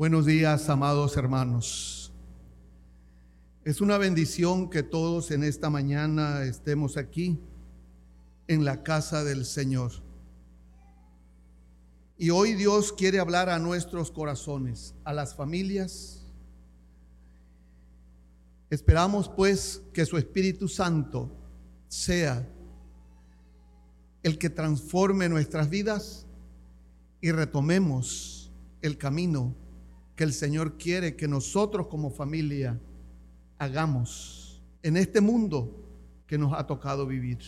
Buenos días, amados hermanos. Es una bendición que todos en esta mañana estemos aquí en la casa del Señor. Y hoy Dios quiere hablar a nuestros corazones, a las familias. Esperamos pues que su Espíritu Santo sea el que transforme nuestras vidas y retomemos el camino que el Señor quiere que nosotros como familia hagamos en este mundo que nos ha tocado vivir.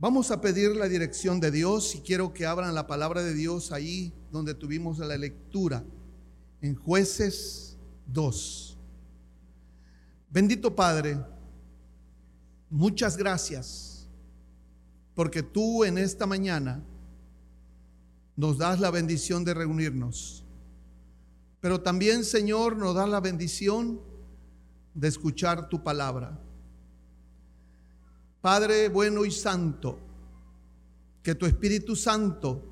Vamos a pedir la dirección de Dios y quiero que abran la palabra de Dios ahí donde tuvimos la lectura, en jueces 2. Bendito Padre, muchas gracias porque tú en esta mañana nos das la bendición de reunirnos pero también, Señor, nos da la bendición de escuchar tu palabra. Padre bueno y santo, que tu Espíritu Santo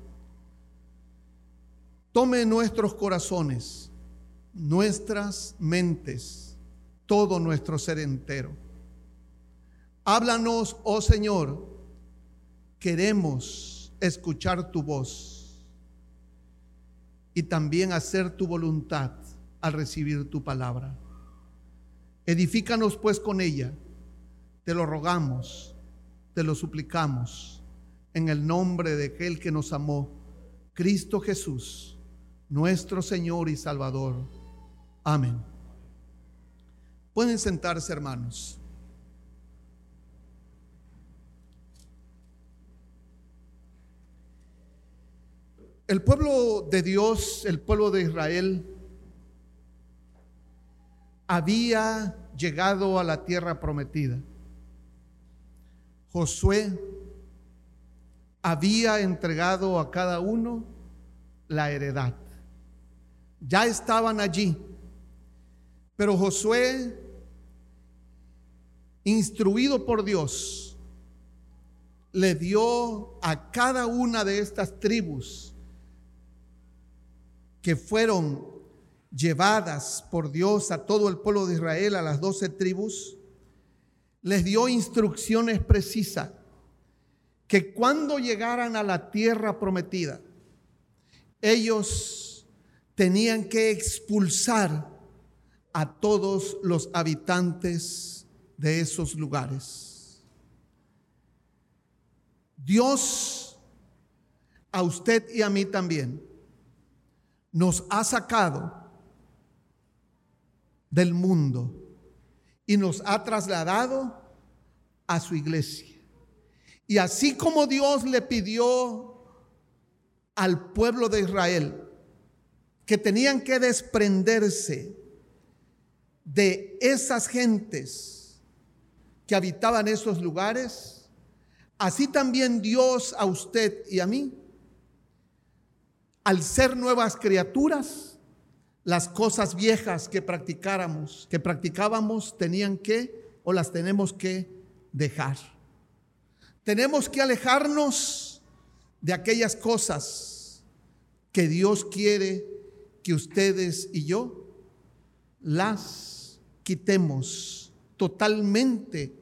tome nuestros corazones, nuestras mentes, todo nuestro ser entero. Háblanos, oh Señor, queremos escuchar tu voz y también hacer tu voluntad al recibir tu palabra. Edifícanos pues con ella, te lo rogamos, te lo suplicamos, en el nombre de aquel que nos amó, Cristo Jesús, nuestro Señor y Salvador. Amén. Pueden sentarse, hermanos. El pueblo de Dios, el pueblo de Israel, había llegado a la tierra prometida. Josué había entregado a cada uno la heredad. Ya estaban allí. Pero Josué, instruido por Dios, le dio a cada una de estas tribus que fueron llevadas por Dios a todo el pueblo de Israel, a las doce tribus, les dio instrucciones precisas que cuando llegaran a la tierra prometida, ellos tenían que expulsar a todos los habitantes de esos lugares. Dios, a usted y a mí también, nos ha sacado del mundo y nos ha trasladado a su iglesia. Y así como Dios le pidió al pueblo de Israel que tenían que desprenderse de esas gentes que habitaban esos lugares, así también Dios a usted y a mí al ser nuevas criaturas, las cosas viejas que practicáramos, que practicábamos, tenían que o las tenemos que dejar. Tenemos que alejarnos de aquellas cosas que Dios quiere que ustedes y yo las quitemos totalmente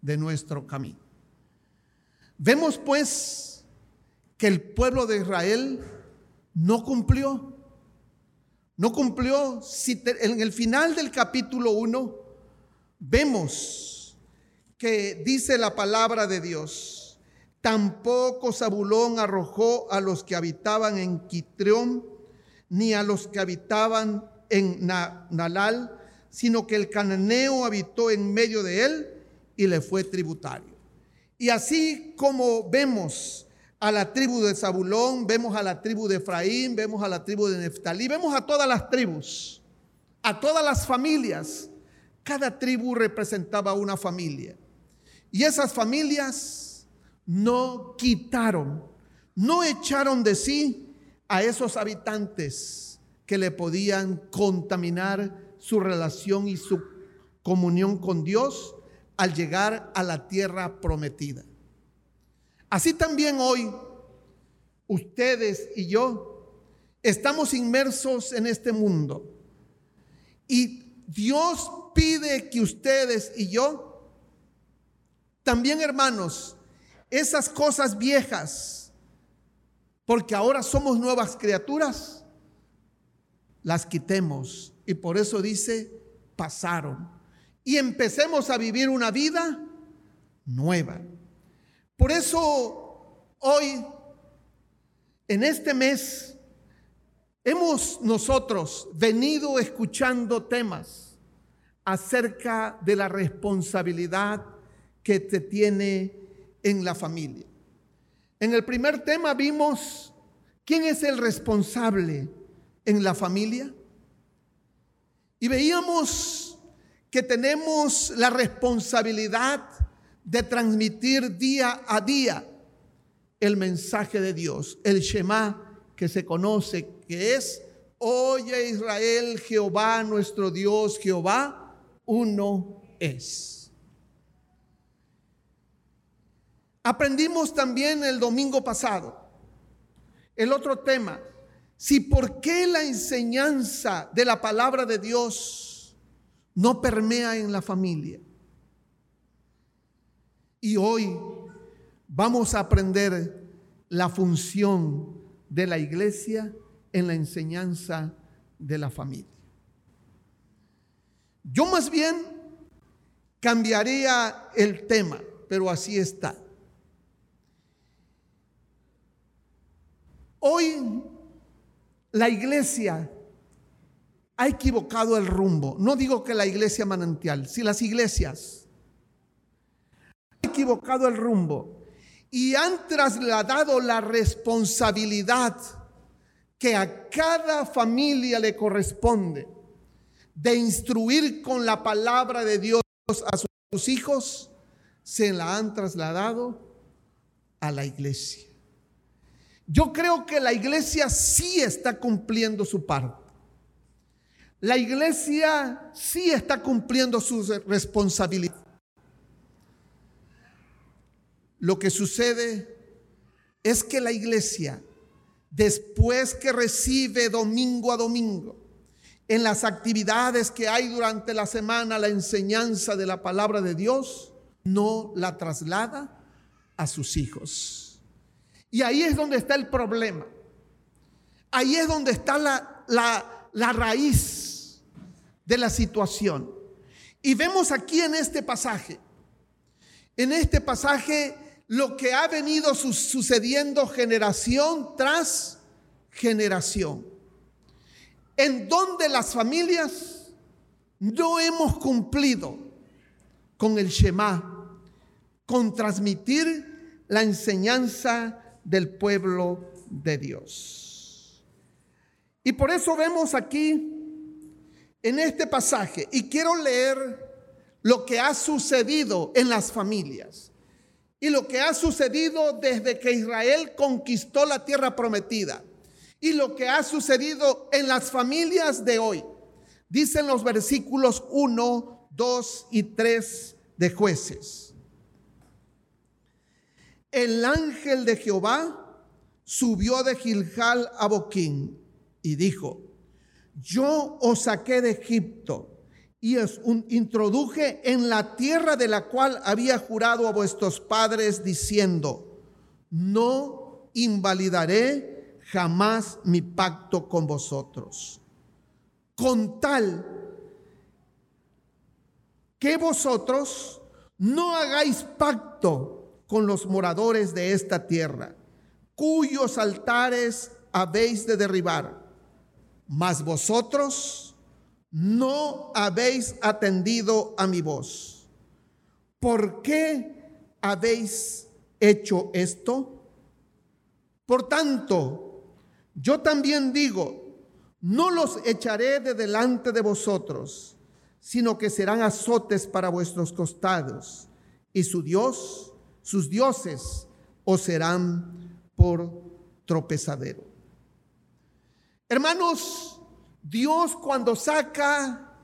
de nuestro camino. Vemos pues que el pueblo de Israel no cumplió. No cumplió. En el final del capítulo 1 vemos que dice la palabra de Dios, tampoco Zabulón arrojó a los que habitaban en Quitreón, ni a los que habitaban en Nalal, sino que el cananeo habitó en medio de él y le fue tributario. Y así como vemos a la tribu de Zabulón, vemos a la tribu de Efraín, vemos a la tribu de Neftalí, vemos a todas las tribus, a todas las familias. Cada tribu representaba una familia. Y esas familias no quitaron, no echaron de sí a esos habitantes que le podían contaminar su relación y su comunión con Dios al llegar a la tierra prometida. Así también hoy, ustedes y yo, estamos inmersos en este mundo. Y Dios pide que ustedes y yo, también hermanos, esas cosas viejas, porque ahora somos nuevas criaturas, las quitemos. Y por eso dice, pasaron. Y empecemos a vivir una vida nueva. Por eso hoy, en este mes, hemos nosotros venido escuchando temas acerca de la responsabilidad que te tiene en la familia. En el primer tema vimos quién es el responsable en la familia. Y veíamos que tenemos la responsabilidad de transmitir día a día el mensaje de Dios, el Shema que se conoce que es, oye Israel, Jehová nuestro Dios, Jehová uno es. Aprendimos también el domingo pasado el otro tema, si por qué la enseñanza de la palabra de Dios no permea en la familia. Y hoy vamos a aprender la función de la iglesia en la enseñanza de la familia. Yo más bien cambiaría el tema, pero así está. Hoy la iglesia ha equivocado el rumbo. No digo que la iglesia manantial, si las iglesias equivocado el rumbo y han trasladado la responsabilidad que a cada familia le corresponde de instruir con la palabra de Dios a sus hijos, se la han trasladado a la iglesia. Yo creo que la iglesia sí está cumpliendo su parte. La iglesia sí está cumpliendo su responsabilidad. Lo que sucede es que la iglesia, después que recibe domingo a domingo, en las actividades que hay durante la semana, la enseñanza de la palabra de Dios, no la traslada a sus hijos. Y ahí es donde está el problema. Ahí es donde está la, la raíz de la situación. Y vemos aquí en este pasaje, en este pasaje lo que ha venido sucediendo generación tras generación, en donde las familias no hemos cumplido con el Shema, con transmitir la enseñanza del pueblo de Dios. Y por eso vemos aquí en este pasaje, y quiero leer lo que ha sucedido en las familias y lo que ha sucedido desde que Israel conquistó la tierra prometida y lo que ha sucedido en las familias de hoy. Dicen los versículos 1, 2 y 3 de jueces. El ángel de Jehová subió de Gilgal a Boquín y dijo, yo os saqué de Egipto y os introduje en la tierra de la cual había jurado a vuestros padres diciendo, no invalidaré jamás mi pacto con vosotros. Con tal que vosotros no hagáis pacto con los moradores de esta tierra, cuyos altares habéis de derribar, mas vosotros no habéis atendido a mi voz. ¿Por qué habéis hecho esto? Por tanto, yo también digo, no los echaré de delante de vosotros, sino que serán azotes para vuestros costados, y su Dios, sus dioses, os serán por tropezadero. Hermanos, Dios cuando saca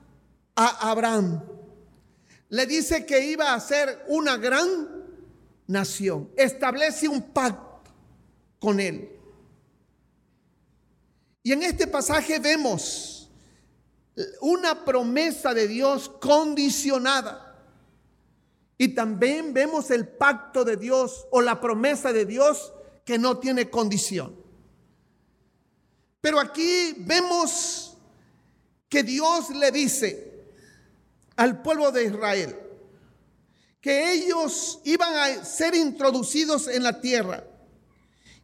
a Abraham, le dice que iba a ser una gran nación, establece un pacto con él. Y en este pasaje vemos una promesa de Dios condicionada. Y también vemos el pacto de Dios o la promesa de Dios que no tiene condición. Pero aquí vemos que Dios le dice al pueblo de Israel que ellos iban a ser introducidos en la tierra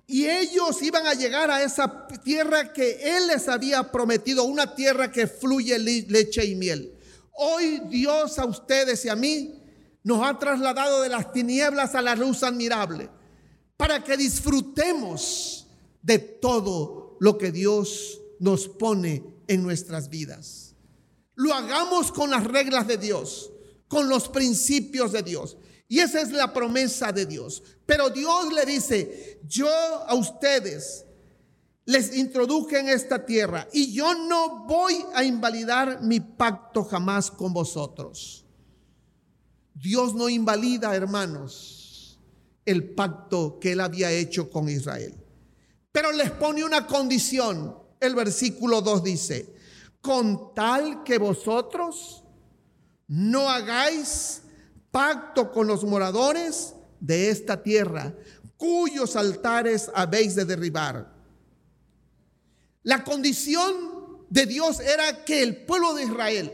y ellos iban a llegar a esa tierra que Él les había prometido, una tierra que fluye leche y miel. Hoy Dios a ustedes y a mí nos ha trasladado de las tinieblas a la luz admirable para que disfrutemos de todo lo que Dios nos pone en nuestras vidas. Lo hagamos con las reglas de Dios, con los principios de Dios. Y esa es la promesa de Dios. Pero Dios le dice, yo a ustedes les introduje en esta tierra y yo no voy a invalidar mi pacto jamás con vosotros. Dios no invalida, hermanos, el pacto que él había hecho con Israel. Pero les pone una condición. El versículo 2 dice, con tal que vosotros no hagáis pacto con los moradores de esta tierra, cuyos altares habéis de derribar. La condición de Dios era que el pueblo de Israel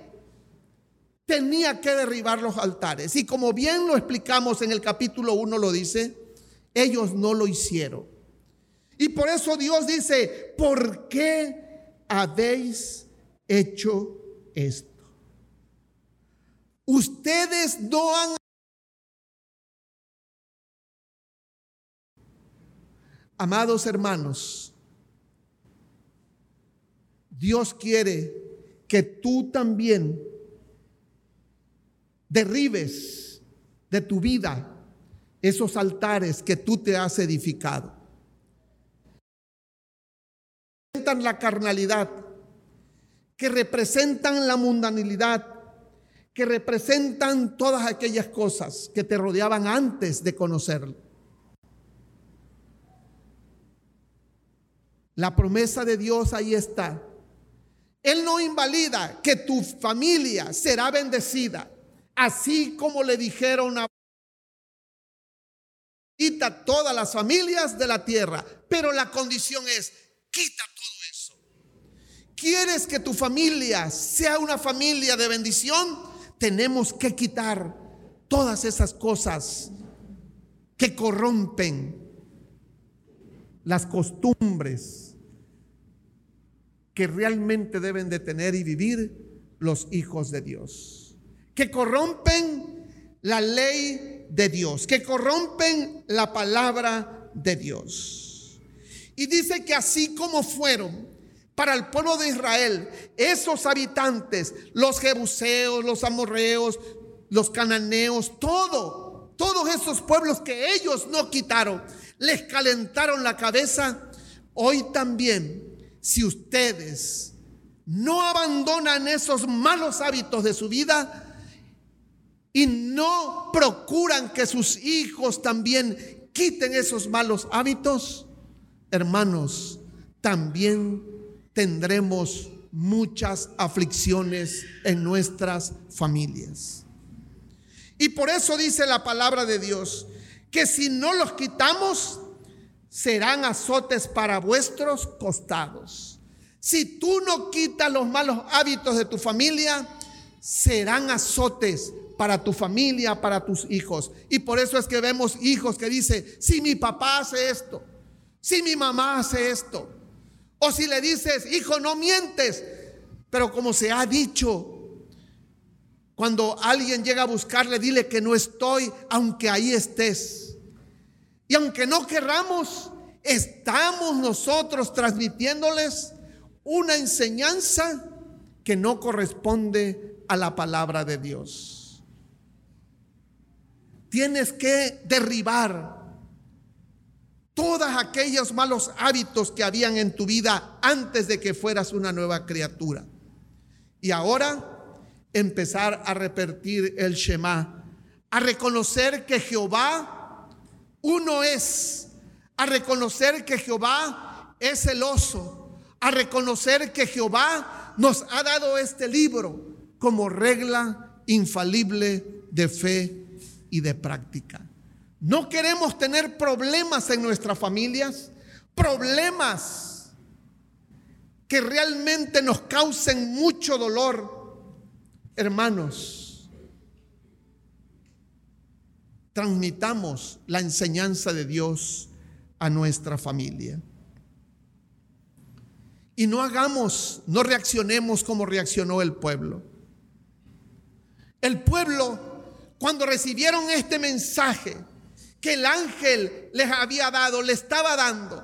tenía que derribar los altares. Y como bien lo explicamos en el capítulo 1 lo dice, ellos no lo hicieron. Y por eso Dios dice, ¿por qué habéis hecho esto? Ustedes no han... Amados hermanos, Dios quiere que tú también derribes de tu vida esos altares que tú te has edificado. Representan la carnalidad, que representan la mundanilidad, que representan todas aquellas cosas que te rodeaban antes de conocerlo. La promesa de Dios ahí está. Él no invalida que tu familia será bendecida, así como le dijeron a quita todas las familias de la tierra, pero la condición es quita todo. ¿Quieres que tu familia sea una familia de bendición? tenemos que quitar todas esas cosas que corrompen las costumbres que realmente deben de tener y vivir los hijos de Dios. Que corrompen la ley de Dios, que corrompen la palabra de Dios. Y dice que así como fueron para el pueblo de Israel, esos habitantes, los jebuseos, los amorreos, los cananeos, todo, todos esos pueblos que ellos no quitaron, les calentaron la cabeza, hoy también, si ustedes no abandonan esos malos hábitos de su vida y no procuran que sus hijos también quiten esos malos hábitos, hermanos, también tendremos muchas aflicciones en nuestras familias. Y por eso dice la palabra de Dios, que si no los quitamos, serán azotes para vuestros costados. Si tú no quitas los malos hábitos de tu familia, serán azotes para tu familia, para tus hijos. Y por eso es que vemos hijos que dicen, si mi papá hace esto, si mi mamá hace esto, o si le dices, hijo, no mientes. Pero como se ha dicho, cuando alguien llega a buscarle, dile que no estoy, aunque ahí estés. Y aunque no querramos, estamos nosotros transmitiéndoles una enseñanza que no corresponde a la palabra de Dios. Tienes que derribar todos aquellos malos hábitos que habían en tu vida antes de que fueras una nueva criatura. Y ahora empezar a repetir el Shema, a reconocer que Jehová uno es, a reconocer que Jehová es celoso, a reconocer que Jehová nos ha dado este libro como regla infalible de fe y de práctica. No queremos tener problemas en nuestras familias, problemas que realmente nos causen mucho dolor. Hermanos, transmitamos la enseñanza de Dios a nuestra familia. Y no hagamos, no reaccionemos como reaccionó el pueblo. El pueblo, cuando recibieron este mensaje que el ángel les había dado, le estaba dando,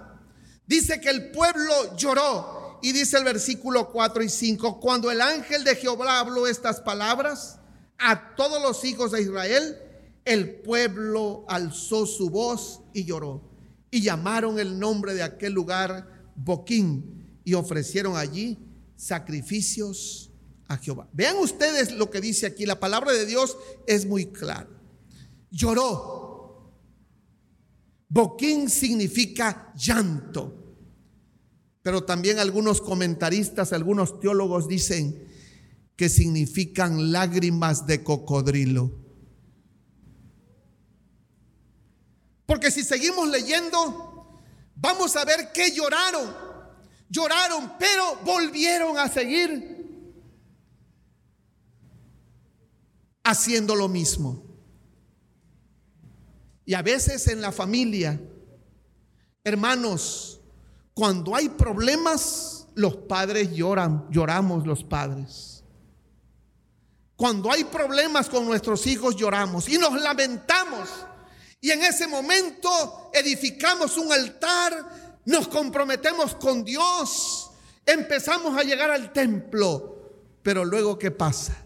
dice que el pueblo lloró. Y dice el versículo 4 y 5, cuando el ángel de Jehová habló estas palabras a todos los hijos de Israel, el pueblo alzó su voz y lloró. Y llamaron el nombre de aquel lugar Boquín y ofrecieron allí sacrificios a Jehová. Vean ustedes lo que dice aquí, la palabra de Dios es muy clara. Lloró. Boquín significa llanto. Pero también algunos comentaristas, algunos teólogos dicen que significan lágrimas de cocodrilo. Porque si seguimos leyendo, vamos a ver que lloraron. Lloraron, pero volvieron a seguir haciendo lo mismo. Y a veces en la familia, hermanos, cuando hay problemas, los padres lloran, lloramos los padres. Cuando hay problemas con nuestros hijos, lloramos y nos lamentamos. Y en ese momento edificamos un altar, nos comprometemos con Dios, empezamos a llegar al templo. Pero luego, ¿qué pasa?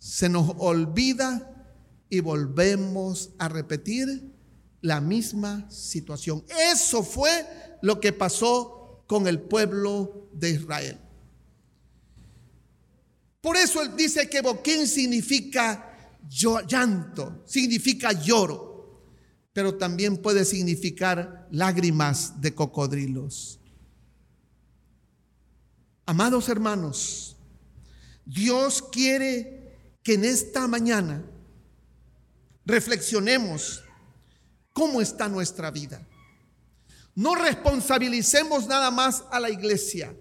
se nos olvida y volvemos a repetir la misma situación. Eso fue lo que pasó con el pueblo de Israel. Por eso él dice que boquín significa llanto, significa lloro, pero también puede significar lágrimas de cocodrilos. Amados hermanos, Dios quiere que en esta mañana reflexionemos cómo está nuestra vida. No responsabilicemos nada más a la iglesia.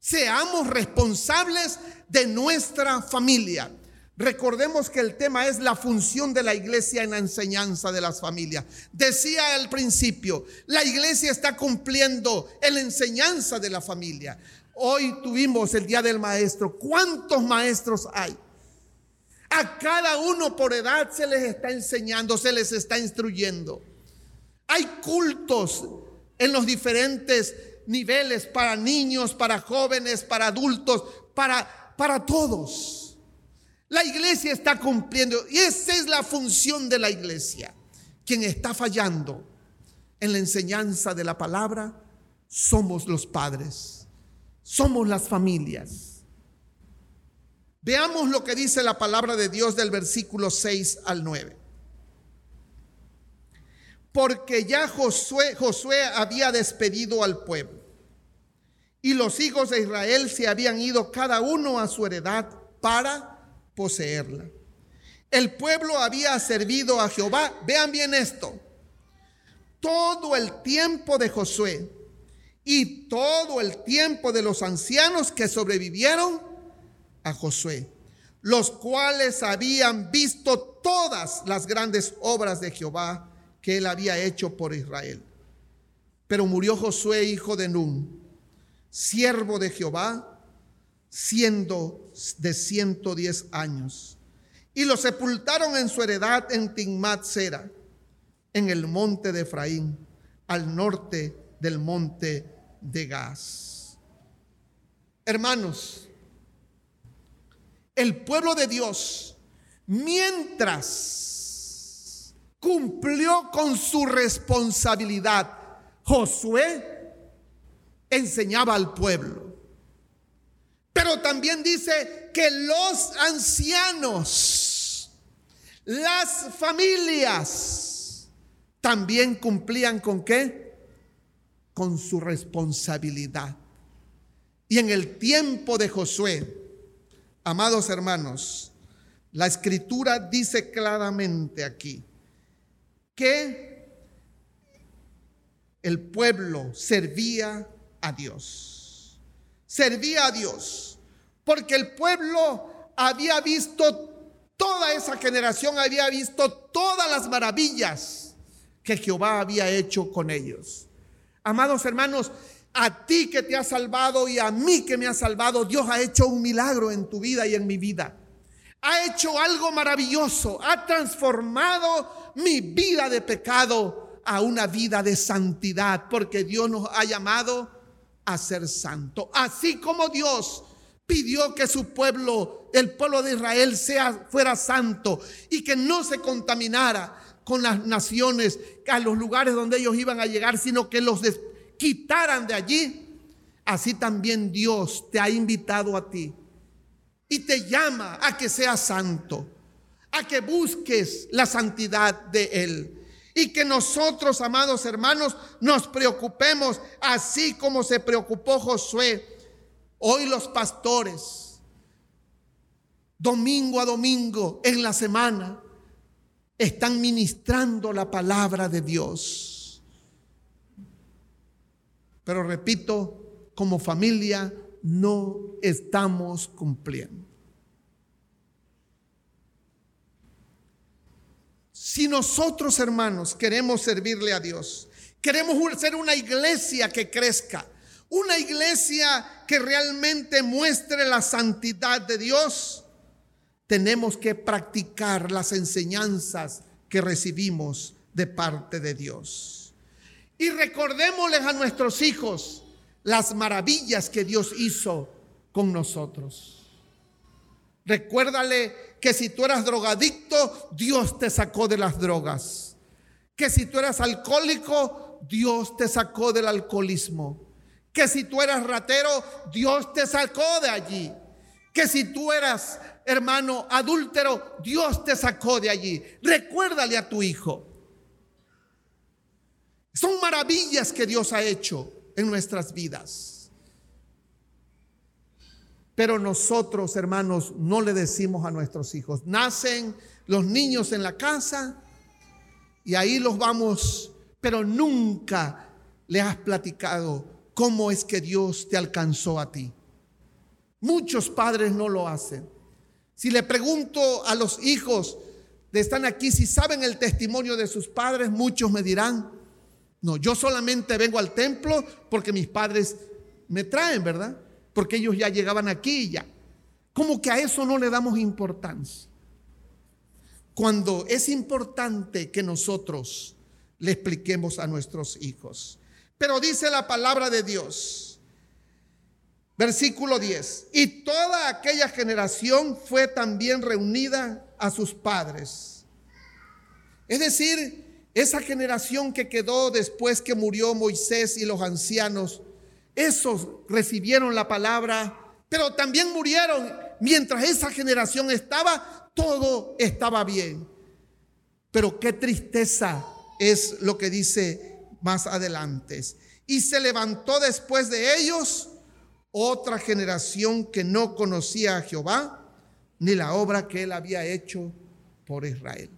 Seamos responsables de nuestra familia. Recordemos que el tema es la función de la iglesia en la enseñanza de las familias. Decía al principio, la iglesia está cumpliendo en la enseñanza de la familia. Hoy tuvimos el Día del Maestro. ¿Cuántos maestros hay? A cada uno por edad se les está enseñando, se les está instruyendo. Hay cultos en los diferentes niveles para niños, para jóvenes, para adultos, para, para todos. La iglesia está cumpliendo y esa es la función de la iglesia. Quien está fallando en la enseñanza de la palabra somos los padres, somos las familias. Veamos lo que dice la palabra de Dios del versículo 6 al 9. Porque ya Josué, Josué había despedido al pueblo y los hijos de Israel se habían ido cada uno a su heredad para poseerla. El pueblo había servido a Jehová. Vean bien esto. Todo el tiempo de Josué y todo el tiempo de los ancianos que sobrevivieron a Josué, los cuales habían visto todas las grandes obras de Jehová que él había hecho por Israel. Pero murió Josué, hijo de Nun, siervo de Jehová, siendo de 110 años. Y lo sepultaron en su heredad en Timmat Sera, en el monte de Efraín, al norte del monte de Gaz. Hermanos, el pueblo de Dios, mientras cumplió con su responsabilidad, Josué enseñaba al pueblo. Pero también dice que los ancianos, las familias, también cumplían con qué? con su responsabilidad. Y en el tiempo de Josué, amados hermanos, la escritura dice claramente aquí que el pueblo servía a Dios. Servía a Dios. Porque el pueblo había visto, toda esa generación había visto todas las maravillas que Jehová había hecho con ellos. Amados hermanos, a ti que te ha salvado y a mí que me ha salvado, Dios ha hecho un milagro en tu vida y en mi vida. Ha hecho algo maravilloso, ha transformado mi vida de pecado a una vida de santidad, porque Dios nos ha llamado a ser santo. Así como Dios pidió que su pueblo, el pueblo de Israel, sea, fuera santo y que no se contaminara con las naciones, a los lugares donde ellos iban a llegar, sino que los quitaran de allí. Así también Dios te ha invitado a ti y te llama a que seas santo, a que busques la santidad de Él. Y que nosotros, amados hermanos, nos preocupemos así como se preocupó Josué. Hoy los pastores, domingo a domingo en la semana, están ministrando la palabra de Dios. Pero repito, como familia no estamos cumpliendo. Si nosotros, hermanos, queremos servirle a Dios, queremos ser una iglesia que crezca, una iglesia que realmente muestre la santidad de Dios, tenemos que practicar las enseñanzas que recibimos de parte de Dios. Y recordémosles a nuestros hijos las maravillas que Dios hizo con nosotros. Recuérdale que si tú eras drogadicto, Dios te sacó de las drogas. Que si tú eras alcohólico, Dios te sacó del alcoholismo. Que si tú eras ratero, Dios te sacó de allí. Que si tú eras hermano adúltero, Dios te sacó de allí. Recuérdale a tu hijo. Son maravillas que Dios ha hecho en nuestras vidas. Pero nosotros, hermanos, no le decimos a nuestros hijos. Nacen los niños en la casa y ahí los vamos, pero nunca le has platicado cómo es que Dios te alcanzó a ti. Muchos padres no lo hacen. Si le pregunto a los hijos de están aquí si saben el testimonio de sus padres, muchos me dirán, no, yo solamente vengo al templo porque mis padres me traen, ¿verdad? porque ellos ya llegaban aquí y ya. Como que a eso no le damos importancia. Cuando es importante que nosotros le expliquemos a nuestros hijos. Pero dice la palabra de Dios, versículo 10, y toda aquella generación fue también reunida a sus padres. Es decir, esa generación que quedó después que murió Moisés y los ancianos esos recibieron la palabra, pero también murieron. Mientras esa generación estaba, todo estaba bien. Pero qué tristeza es lo que dice más adelante. Y se levantó después de ellos otra generación que no conocía a Jehová ni la obra que él había hecho por Israel.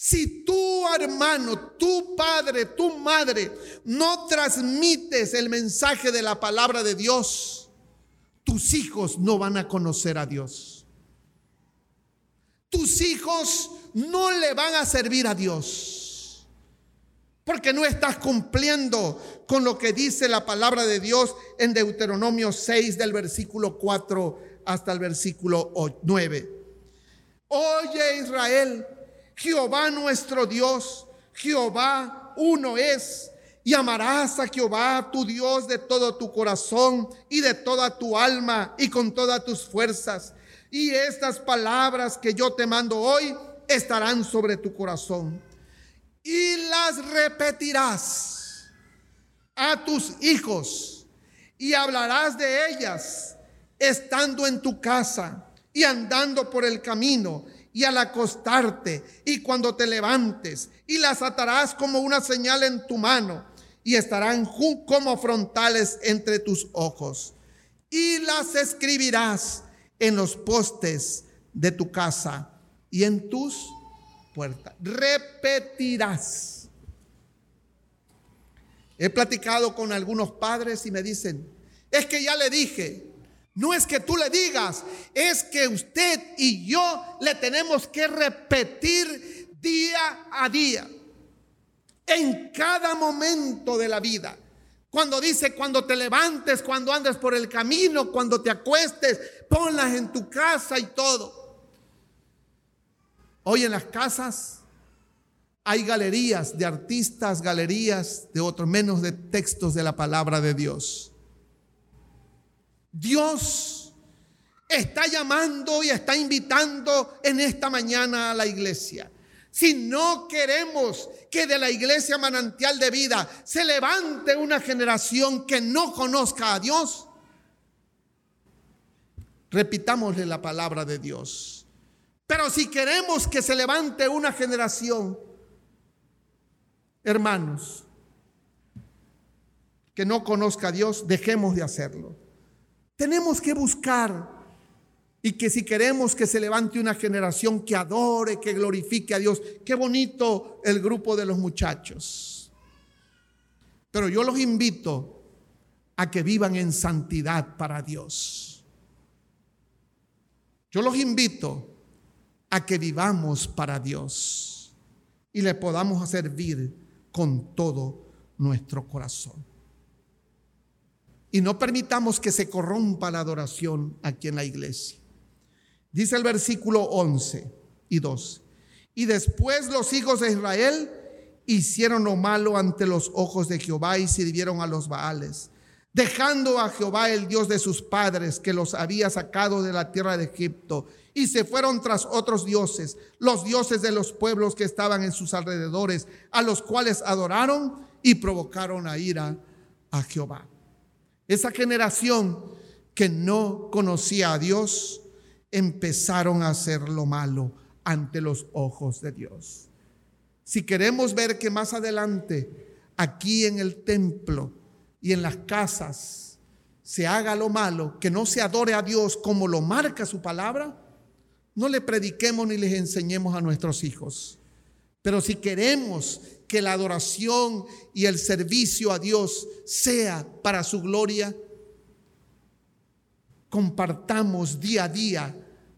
Si tu hermano, tu padre, tu madre no transmites el mensaje de la palabra de Dios, tus hijos no van a conocer a Dios. Tus hijos no le van a servir a Dios. Porque no estás cumpliendo con lo que dice la palabra de Dios en Deuteronomio 6 del versículo 4 hasta el versículo 9. Oye Israel, Jehová nuestro Dios, Jehová uno es. Y amarás a Jehová tu Dios de todo tu corazón y de toda tu alma y con todas tus fuerzas. Y estas palabras que yo te mando hoy estarán sobre tu corazón. Y las repetirás a tus hijos y hablarás de ellas estando en tu casa y andando por el camino y al acostarte y cuando te levantes y las atarás como una señal en tu mano y estarán como frontales entre tus ojos. Y las escribirás en los postes de tu casa y en tus puertas. Repetirás. He platicado con algunos padres y me dicen, es que ya le dije, no es que tú le digas, es que usted y yo le tenemos que repetir día a día, en cada momento de la vida. Cuando dice, cuando te levantes, cuando andes por el camino, cuando te acuestes, ponlas en tu casa y todo. Hoy en las casas hay galerías de artistas, galerías de otros, menos de textos de la palabra de Dios. Dios está llamando y está invitando en esta mañana a la iglesia. Si no queremos que de la iglesia manantial de vida se levante una generación que no conozca a Dios, repitámosle la palabra de Dios. Pero si queremos que se levante una generación, hermanos, que no conozca a Dios, dejemos de hacerlo. Tenemos que buscar y que si queremos que se levante una generación que adore, que glorifique a Dios, qué bonito el grupo de los muchachos. Pero yo los invito a que vivan en santidad para Dios. Yo los invito a que vivamos para Dios y le podamos servir con todo nuestro corazón. Y no permitamos que se corrompa la adoración aquí en la iglesia. Dice el versículo 11 y 12. Y después los hijos de Israel hicieron lo malo ante los ojos de Jehová y sirvieron a los Baales, dejando a Jehová el Dios de sus padres que los había sacado de la tierra de Egipto, y se fueron tras otros dioses, los dioses de los pueblos que estaban en sus alrededores, a los cuales adoraron y provocaron a ira a Jehová. Esa generación que no conocía a Dios empezaron a hacer lo malo ante los ojos de Dios. Si queremos ver que más adelante, aquí en el templo y en las casas, se haga lo malo, que no se adore a Dios como lo marca su palabra, no le prediquemos ni les enseñemos a nuestros hijos. Pero si queremos que la adoración y el servicio a Dios sea para su gloria, compartamos día a día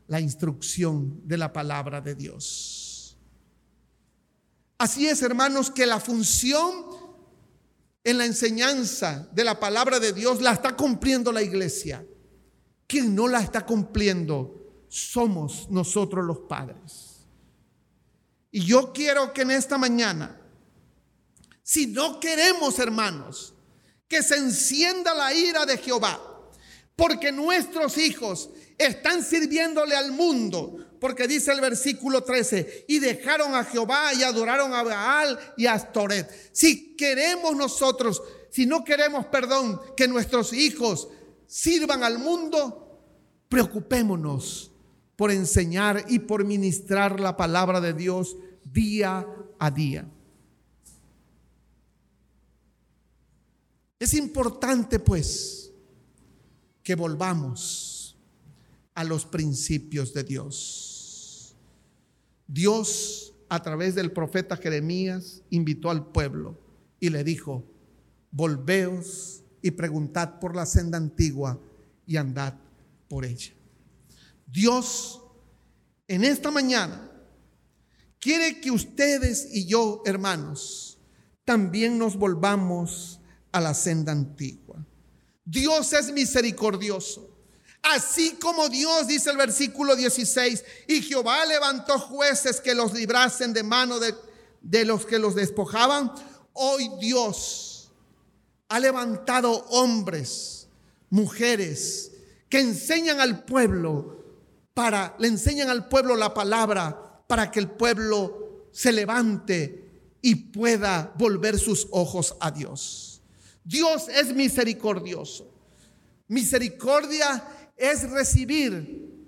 la instrucción de la palabra de Dios. Así es, hermanos, que la función en la enseñanza de la palabra de Dios la está cumpliendo la iglesia. Quien no la está cumpliendo somos nosotros los padres. Y yo quiero que en esta mañana si no queremos, hermanos, que se encienda la ira de Jehová, porque nuestros hijos están sirviéndole al mundo, porque dice el versículo 13, y dejaron a Jehová y adoraron a Baal y a Astoret. Si queremos nosotros, si no queremos, perdón, que nuestros hijos sirvan al mundo, preocupémonos por enseñar y por ministrar la palabra de Dios día a día. Es importante pues que volvamos a los principios de Dios. Dios a través del profeta Jeremías invitó al pueblo y le dijo, volveos y preguntad por la senda antigua y andad por ella. Dios en esta mañana quiere que ustedes y yo, hermanos, también nos volvamos a la senda antigua. Dios es misericordioso. Así como Dios, dice el versículo 16, y Jehová levantó jueces que los librasen de mano de, de los que los despojaban, hoy Dios ha levantado hombres, mujeres, que enseñan al pueblo para, le enseñan al pueblo la palabra para que el pueblo se levante y pueda volver sus ojos a Dios. Dios es misericordioso. Misericordia es recibir,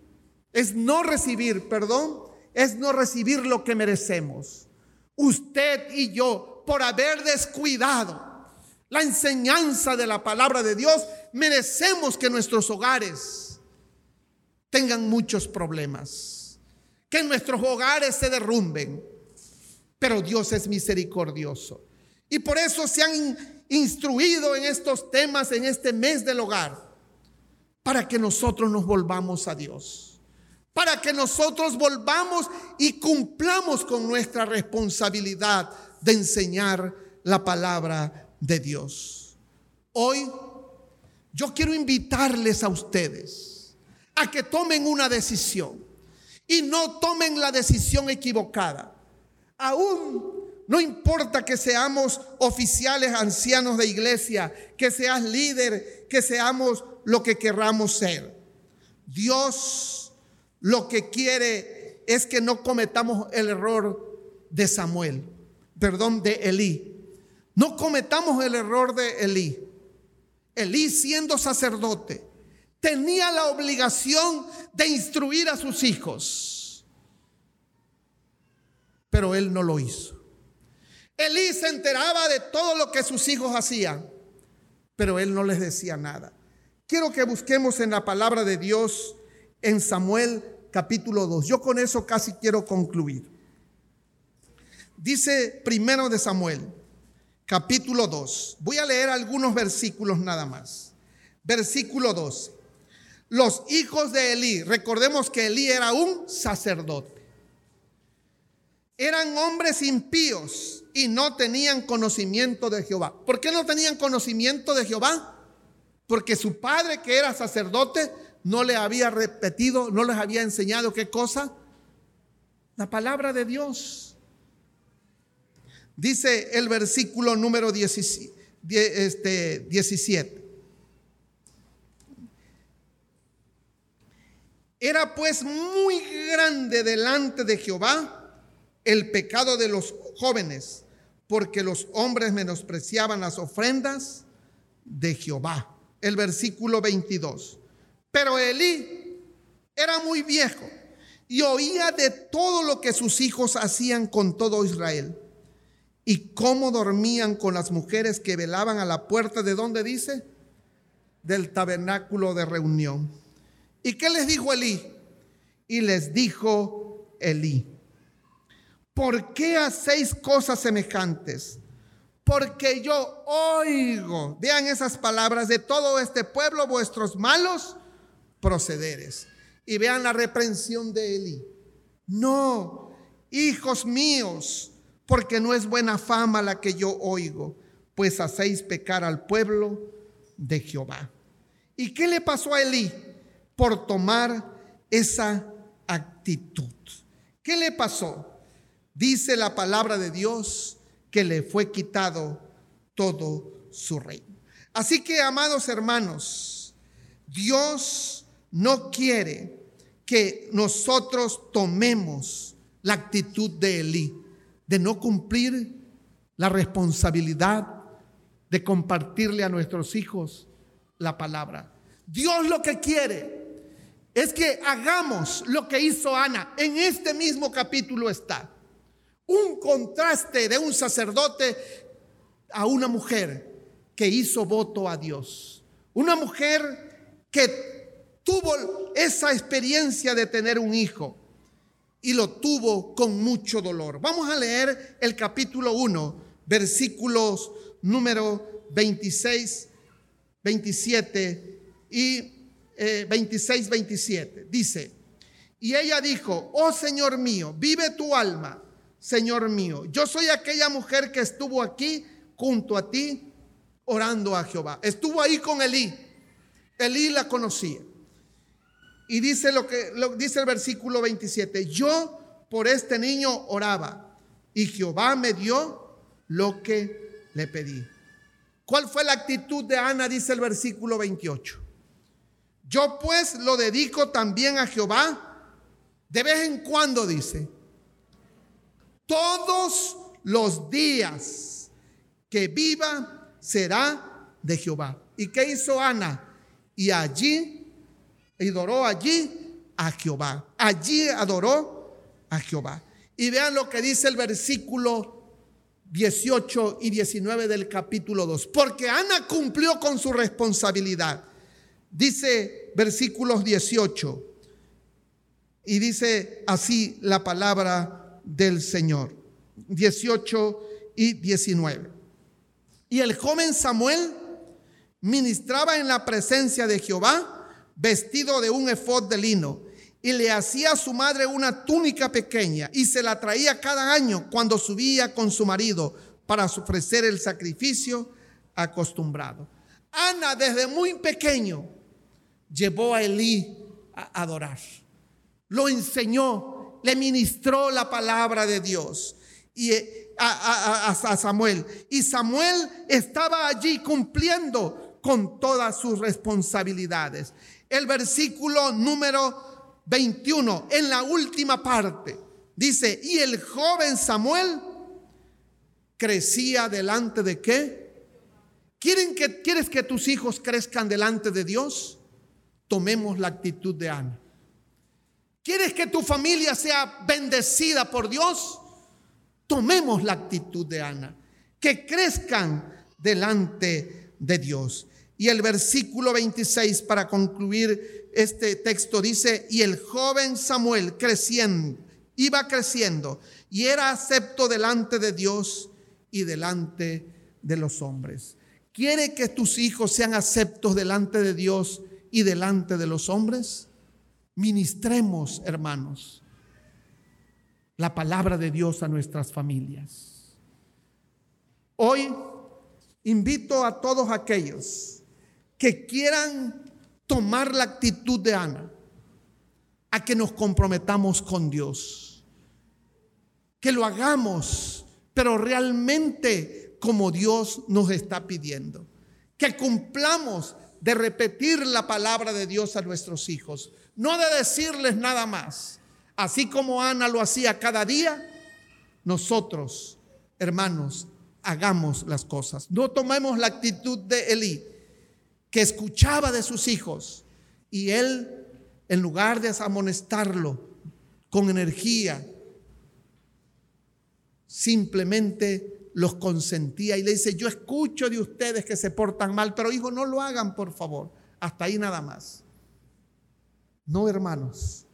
es no recibir, perdón, es no recibir lo que merecemos. Usted y yo, por haber descuidado, la enseñanza de la palabra de Dios, merecemos que nuestros hogares tengan muchos problemas, que nuestros hogares se derrumben. Pero Dios es misericordioso. Y por eso se han instruido en estos temas en este mes del hogar, para que nosotros nos volvamos a Dios, para que nosotros volvamos y cumplamos con nuestra responsabilidad de enseñar la palabra de Dios. Hoy yo quiero invitarles a ustedes a que tomen una decisión y no tomen la decisión equivocada. Aún no importa que seamos oficiales ancianos de iglesia, que seas líder, que seamos lo que querramos ser. Dios lo que quiere es que no cometamos el error de Samuel, perdón, de Elí. No cometamos el error de Elí. Elí siendo sacerdote tenía la obligación de instruir a sus hijos, pero él no lo hizo. Elí se enteraba de todo lo que sus hijos hacían, pero él no les decía nada. Quiero que busquemos en la palabra de Dios en Samuel capítulo 2. Yo con eso casi quiero concluir. Dice primero de Samuel capítulo 2. Voy a leer algunos versículos nada más. Versículo 12. Los hijos de Elí, recordemos que Elí era un sacerdote. Eran hombres impíos y no tenían conocimiento de Jehová. ¿Por qué no tenían conocimiento de Jehová? Porque su padre, que era sacerdote, no le había repetido, no les había enseñado qué cosa? La palabra de Dios. Dice el versículo número 17. Este, Era pues muy grande delante de Jehová el pecado de los jóvenes, porque los hombres menospreciaban las ofrendas de Jehová. El versículo 22. Pero Elí era muy viejo y oía de todo lo que sus hijos hacían con todo Israel y cómo dormían con las mujeres que velaban a la puerta de donde dice del tabernáculo de reunión. ¿Y qué les dijo Elí? Y les dijo Elí, ¿por qué hacéis cosas semejantes? Porque yo oigo, vean esas palabras de todo este pueblo, vuestros malos procederes. Y vean la reprensión de Elí. No, hijos míos, porque no es buena fama la que yo oigo, pues hacéis pecar al pueblo de Jehová. ¿Y qué le pasó a Elí por tomar esa actitud? ¿Qué le pasó? Dice la palabra de Dios que le fue quitado todo su reino. Así que, amados hermanos, Dios no quiere que nosotros tomemos la actitud de Elí de no cumplir la responsabilidad de compartirle a nuestros hijos la palabra. Dios lo que quiere es que hagamos lo que hizo Ana. En este mismo capítulo está un contraste de un sacerdote a una mujer que hizo voto a Dios. Una mujer que tuvo esa experiencia de tener un hijo y lo tuvo con mucho dolor. Vamos a leer el capítulo 1, versículos número 26, 27 y 26, eh, 27. Dice, y ella dijo, oh Señor mío, vive tu alma, Señor mío. Yo soy aquella mujer que estuvo aquí junto a ti orando a Jehová. Estuvo ahí con Elí. Elí la conocía. Y dice lo que dice el versículo 27, yo por este niño oraba y Jehová me dio lo que le pedí. ¿Cuál fue la actitud de Ana? Dice el versículo 28. Yo pues lo dedico también a Jehová de vez en cuando, dice. Todos los días que viva será de Jehová. ¿Y qué hizo Ana? Y allí y adoró allí a Jehová. Allí adoró a Jehová. Y vean lo que dice el versículo 18 y 19 del capítulo 2. Porque Ana cumplió con su responsabilidad. Dice versículos 18. Y dice así la palabra del Señor. 18 y 19. Y el joven Samuel ministraba en la presencia de Jehová vestido de un efod de lino y le hacía a su madre una túnica pequeña y se la traía cada año cuando subía con su marido para ofrecer el sacrificio acostumbrado. Ana desde muy pequeño llevó a Elí a adorar. Lo enseñó, le ministró la palabra de Dios y eh, a, a Samuel. Y Samuel estaba allí cumpliendo con todas sus responsabilidades. El versículo número 21, en la última parte, dice, y el joven Samuel crecía delante de qué? ¿Quieren que, ¿Quieres que tus hijos crezcan delante de Dios? Tomemos la actitud de Ana. ¿Quieres que tu familia sea bendecida por Dios? Tomemos la actitud de Ana. Que crezcan delante de Dios. Y el versículo 26 para concluir este texto dice, y el joven Samuel creciendo, iba creciendo y era acepto delante de Dios y delante de los hombres. ¿Quiere que tus hijos sean aceptos delante de Dios y delante de los hombres? Ministremos, hermanos, la palabra de Dios a nuestras familias. Hoy invito a todos aquellos que quieran tomar la actitud de Ana a que nos comprometamos con Dios, que lo hagamos pero realmente como Dios nos está pidiendo. Que cumplamos de repetir la palabra de Dios a nuestros hijos, no de decirles nada más. Así como Ana lo hacía cada día, nosotros, hermanos, hagamos las cosas. No tomemos la actitud de Elí, que escuchaba de sus hijos y él, en lugar de amonestarlo con energía, simplemente los consentía y le dice, yo escucho de ustedes que se portan mal, pero hijo, no lo hagan, por favor. Hasta ahí nada más. No, hermanos.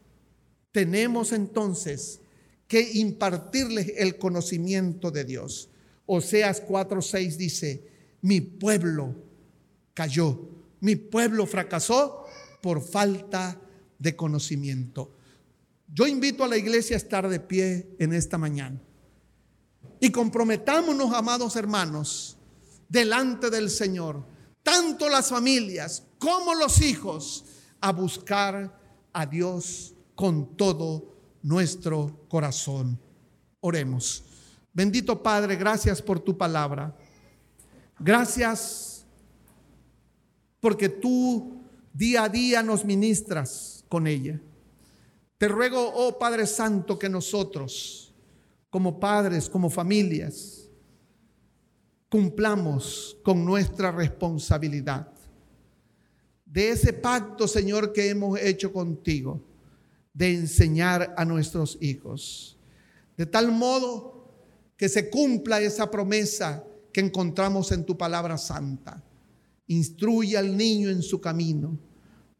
Tenemos entonces que impartirles el conocimiento de Dios. Oseas 4:6 dice, mi pueblo cayó, mi pueblo fracasó por falta de conocimiento. Yo invito a la iglesia a estar de pie en esta mañana. Y comprometámonos, amados hermanos, delante del Señor, tanto las familias como los hijos, a buscar a Dios con todo nuestro corazón. Oremos. Bendito Padre, gracias por tu palabra. Gracias porque tú día a día nos ministras con ella. Te ruego, oh Padre Santo, que nosotros como padres, como familias, cumplamos con nuestra responsabilidad de ese pacto, Señor, que hemos hecho contigo, de enseñar a nuestros hijos. De tal modo que se cumpla esa promesa que encontramos en tu palabra santa. Instruye al niño en su camino,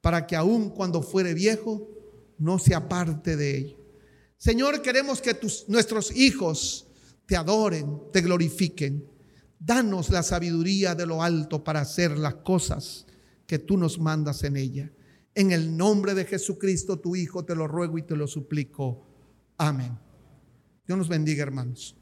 para que aun cuando fuere viejo, no se aparte de ello. Señor, queremos que tus, nuestros hijos te adoren, te glorifiquen. Danos la sabiduría de lo alto para hacer las cosas que tú nos mandas en ella. En el nombre de Jesucristo, tu Hijo, te lo ruego y te lo suplico. Amén. Dios nos bendiga, hermanos.